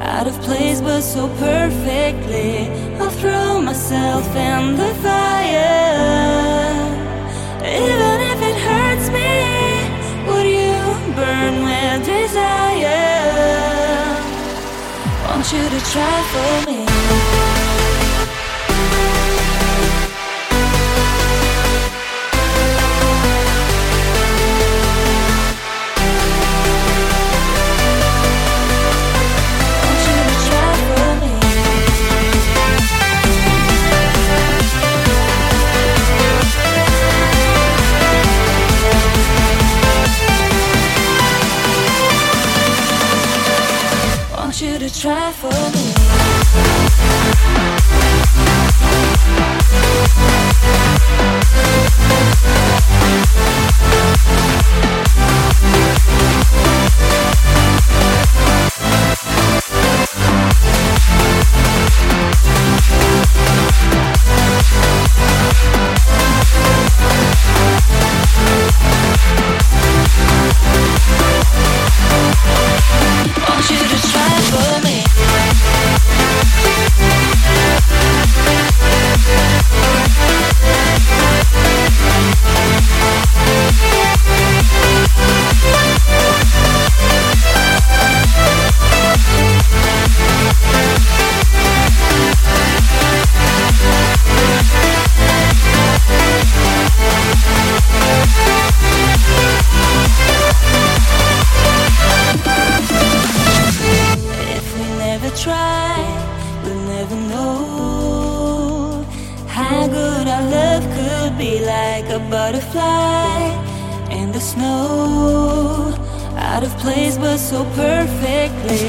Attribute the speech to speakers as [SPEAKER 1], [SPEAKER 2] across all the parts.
[SPEAKER 1] Out of place, but so perfectly. I'll throw myself in the fire. Even if it hurts me, would you burn with desire? Want you to try for me. try for me.
[SPEAKER 2] butterfly in the snow. Out of place, but so perfectly.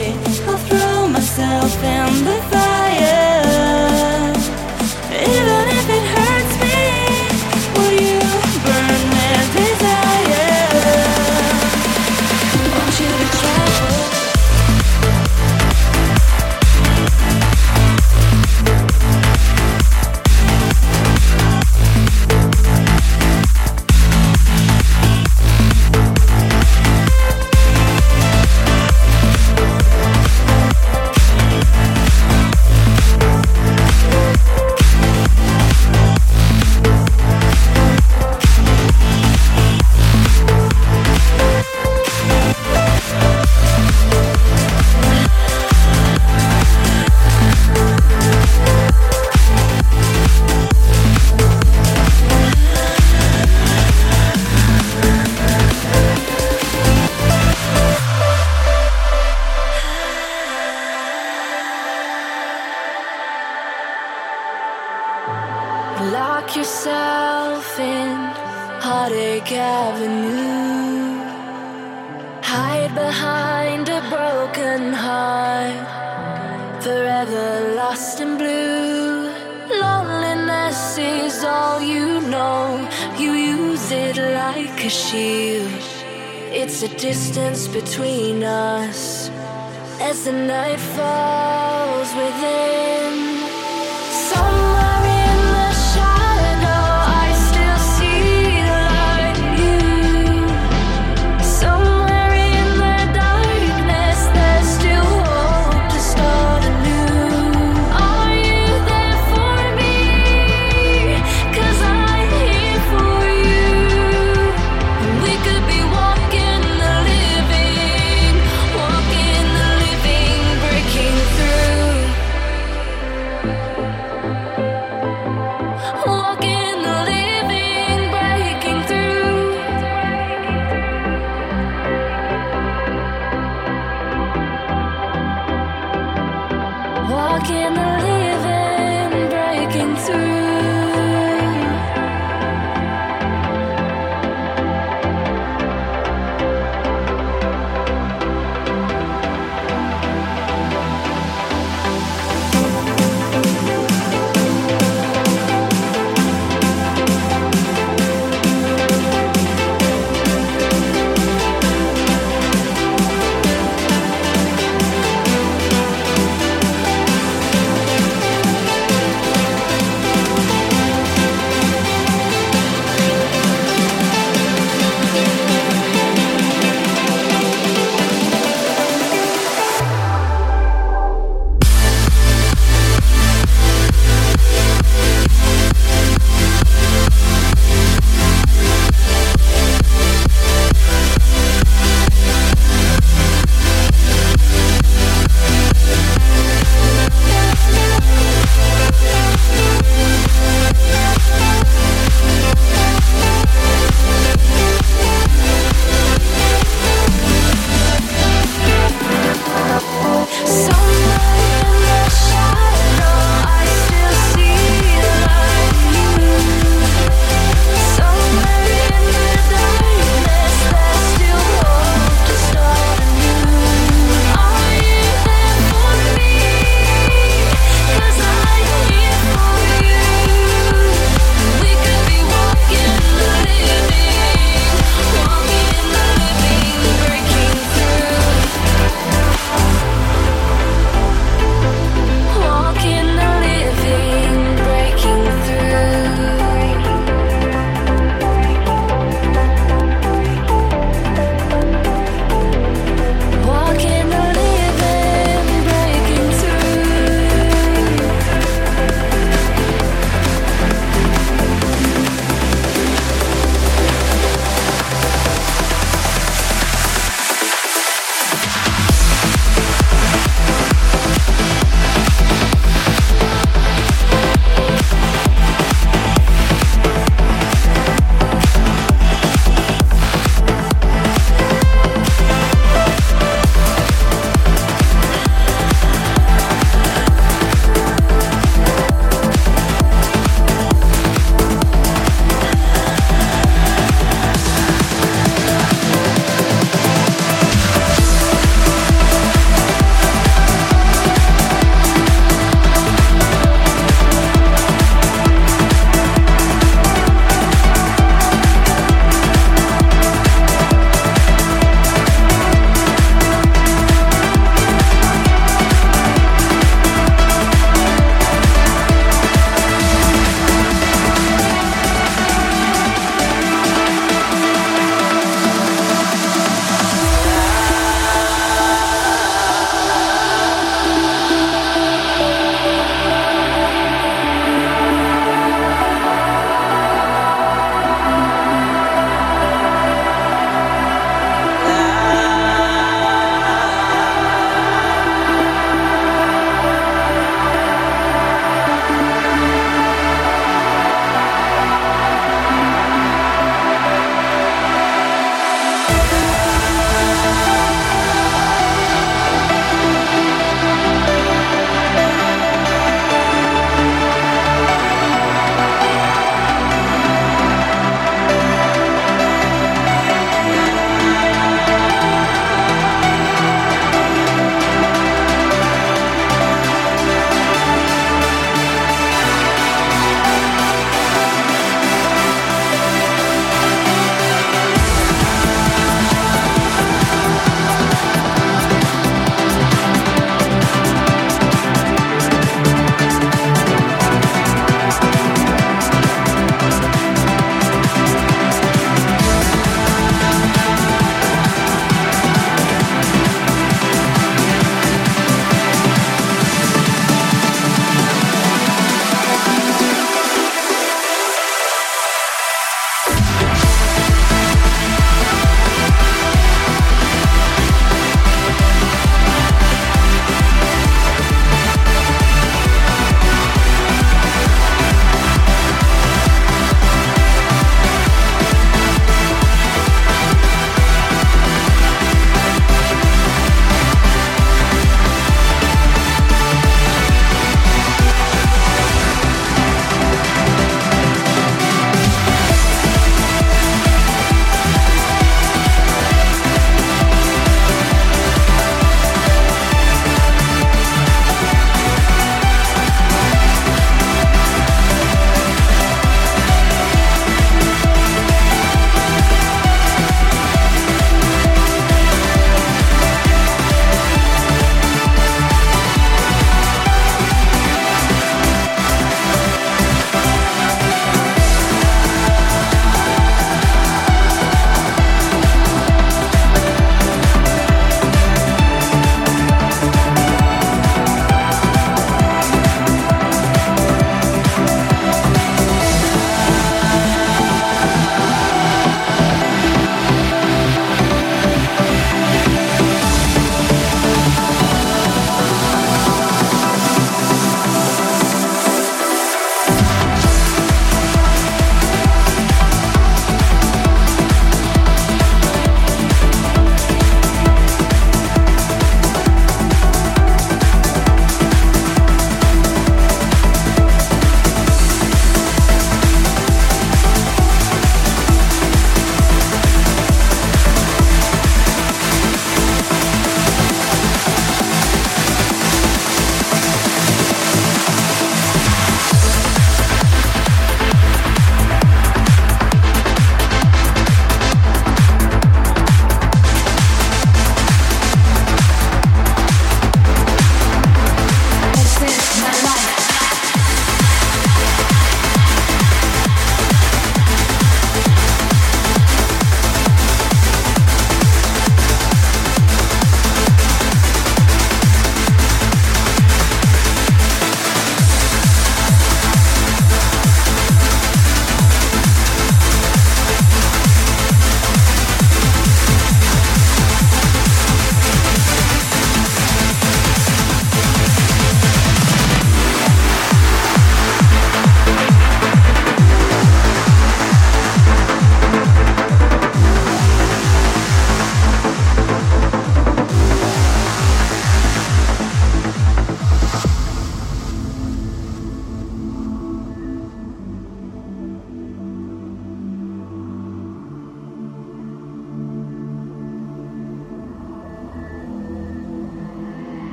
[SPEAKER 2] I'll throw myself in the fire, even
[SPEAKER 3] if